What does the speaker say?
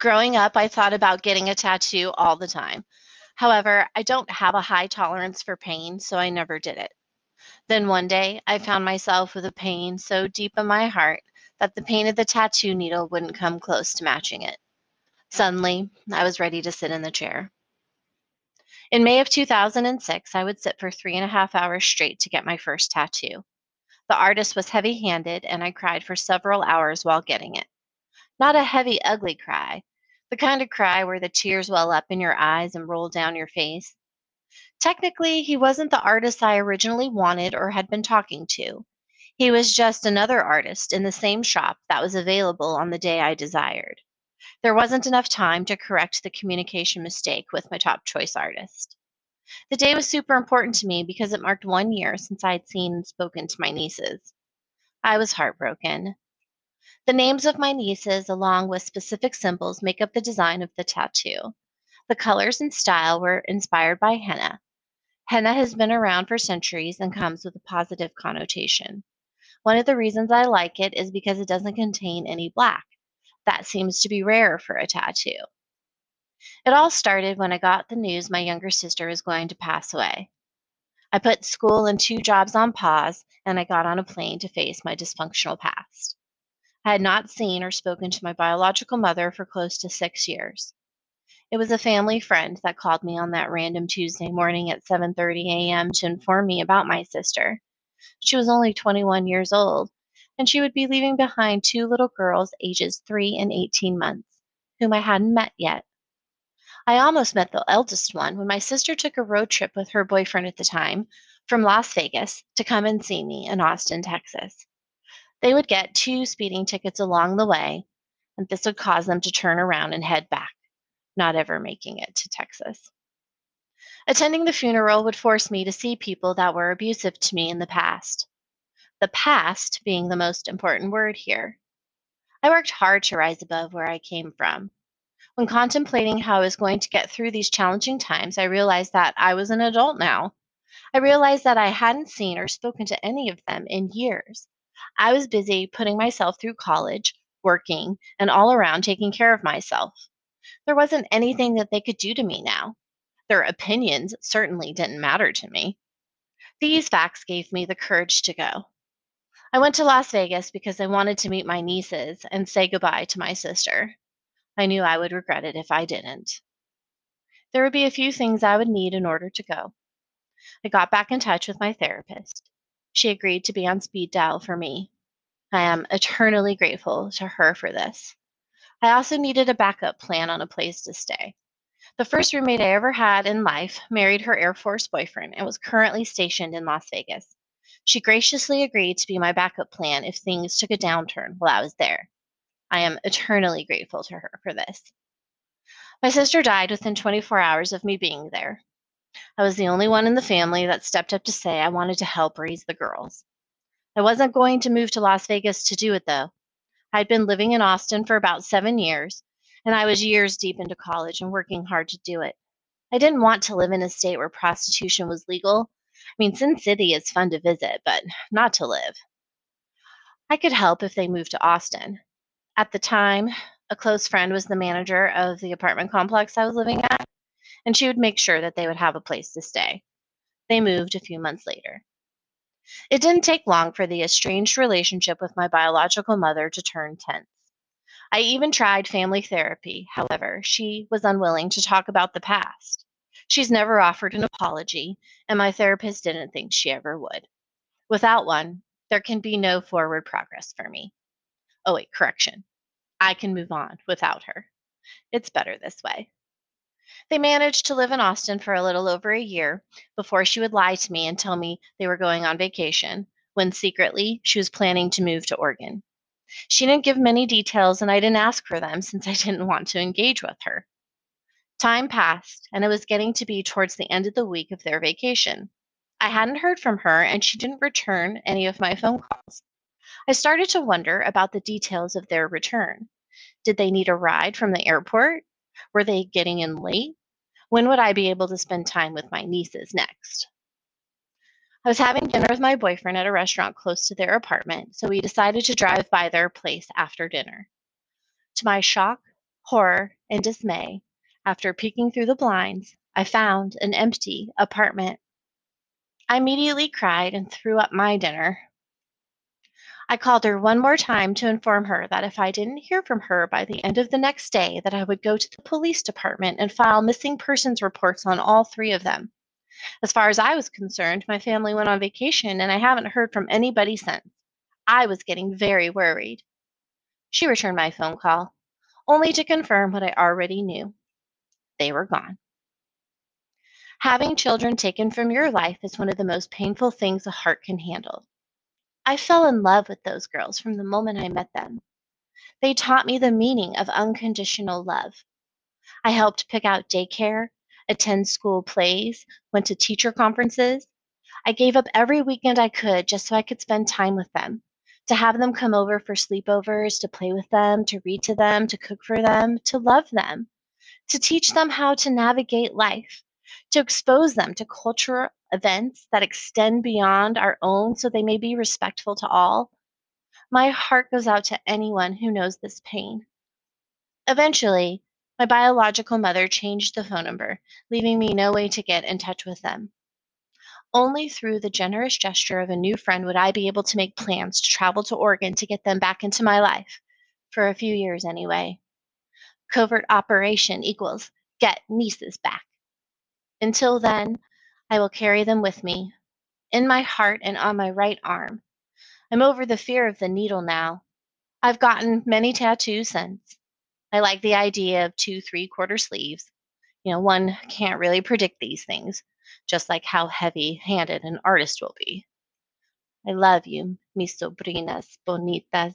Growing up, I thought about getting a tattoo all the time. However, I don't have a high tolerance for pain, so I never did it. Then one day, I found myself with a pain so deep in my heart that the pain of the tattoo needle wouldn't come close to matching it. Suddenly, I was ready to sit in the chair. In May of 2006, I would sit for three and a half hours straight to get my first tattoo. The artist was heavy handed, and I cried for several hours while getting it. Not a heavy, ugly cry, the kind of cry where the tears well up in your eyes and roll down your face. Technically, he wasn't the artist I originally wanted or had been talking to. He was just another artist in the same shop that was available on the day I desired. There wasn't enough time to correct the communication mistake with my top choice artist. The day was super important to me because it marked one year since I had seen and spoken to my nieces. I was heartbroken. The names of my nieces, along with specific symbols, make up the design of the tattoo. The colors and style were inspired by henna. Henna has been around for centuries and comes with a positive connotation. One of the reasons I like it is because it doesn't contain any black. That seems to be rare for a tattoo. It all started when I got the news my younger sister was going to pass away. I put school and two jobs on pause, and I got on a plane to face my dysfunctional past. I had not seen or spoken to my biological mother for close to six years. It was a family friend that called me on that random Tuesday morning at 7:30 a.m. to inform me about my sister. She was only 21 years old, and she would be leaving behind two little girls ages 3 and 18 months, whom I hadn't met yet. I almost met the eldest one when my sister took a road trip with her boyfriend at the time from Las Vegas to come and see me in Austin, Texas. They would get two speeding tickets along the way, and this would cause them to turn around and head back, not ever making it to Texas. Attending the funeral would force me to see people that were abusive to me in the past. The past being the most important word here. I worked hard to rise above where I came from. When contemplating how I was going to get through these challenging times, I realized that I was an adult now. I realized that I hadn't seen or spoken to any of them in years. I was busy putting myself through college, working, and all around taking care of myself. There wasn't mm-hmm. anything that they could do to me now. Their opinions certainly didn't matter to me. These facts gave me the courage to go. I went to Las Vegas because I wanted to meet my nieces and say goodbye to my sister. I knew I would regret it if I didn't. There would be a few things I would need in order to go. I got back in touch with my therapist. She agreed to be on speed dial for me. I am eternally grateful to her for this. I also needed a backup plan on a place to stay. The first roommate I ever had in life married her Air Force boyfriend and was currently stationed in Las Vegas. She graciously agreed to be my backup plan if things took a downturn while I was there. I am eternally grateful to her for this. My sister died within 24 hours of me being there. I was the only one in the family that stepped up to say I wanted to help raise the girls. I wasn't going to move to Las Vegas to do it, though. I'd been living in Austin for about seven years, and I was years deep into college and working hard to do it. I didn't want to live in a state where prostitution was legal. I mean, Sin City is fun to visit, but not to live. I could help if they moved to Austin. At the time, a close friend was the manager of the apartment complex I was living at, and she would make sure that they would have a place to stay. They moved a few months later. It didn't take long for the estranged relationship with my biological mother to turn tense. I even tried family therapy. However, she was unwilling to talk about the past. She's never offered an apology, and my therapist didn't think she ever would. Without one, there can be no forward progress for me. Oh, wait, correction. I can move on without her. It's better this way. They managed to live in Austin for a little over a year before she would lie to me and tell me they were going on vacation, when secretly she was planning to move to Oregon. She didn't give many details, and I didn't ask for them since I didn't want to engage with her. Time passed, and it was getting to be towards the end of the week of their vacation. I hadn't heard from her, and she didn't return any of my phone calls. I started to wonder about the details of their return. Did they need a ride from the airport? Were they getting in late? When would I be able to spend time with my nieces next? I was having dinner with my boyfriend at a restaurant close to their apartment, so we decided to drive by their place after dinner. To my shock, horror, and dismay, after peeking through the blinds, I found an empty apartment. I immediately cried and threw up my dinner. I called her one more time to inform her that if I didn't hear from her by the end of the next day, that I would go to the police department and file missing persons reports on all three of them. As far as I was concerned, my family went on vacation and I haven't heard from anybody since. I was getting very worried. She returned my phone call, only to confirm what I already knew. They were gone. Having children taken from your life is one of the most painful things a heart can handle. I fell in love with those girls from the moment I met them. They taught me the meaning of unconditional love. I helped pick out daycare, attend school plays, went to teacher conferences. I gave up every weekend I could just so I could spend time with them, to have them come over for sleepovers, to play with them, to read to them, to cook for them, to love them, to teach them how to navigate life, to expose them to cultural events that extend beyond our own so they may be respectful to all. My heart goes out to anyone who knows this pain. Eventually, my biological mother changed the phone number, leaving me no way to get in touch with them. Only through the generous gesture of a new friend would I be able to make plans to travel to Oregon to get them back into my life, for a few years anyway. Covert operation equals get nieces back. Until then, I will carry them with me, in my heart and on my right arm. I'm over the fear of the needle now. I've gotten many tattoos since. I like the idea of two three quarter sleeves. You know, one can't really predict these things, just like how heavy handed an artist will be. I love you, mis sobrinas bonitas.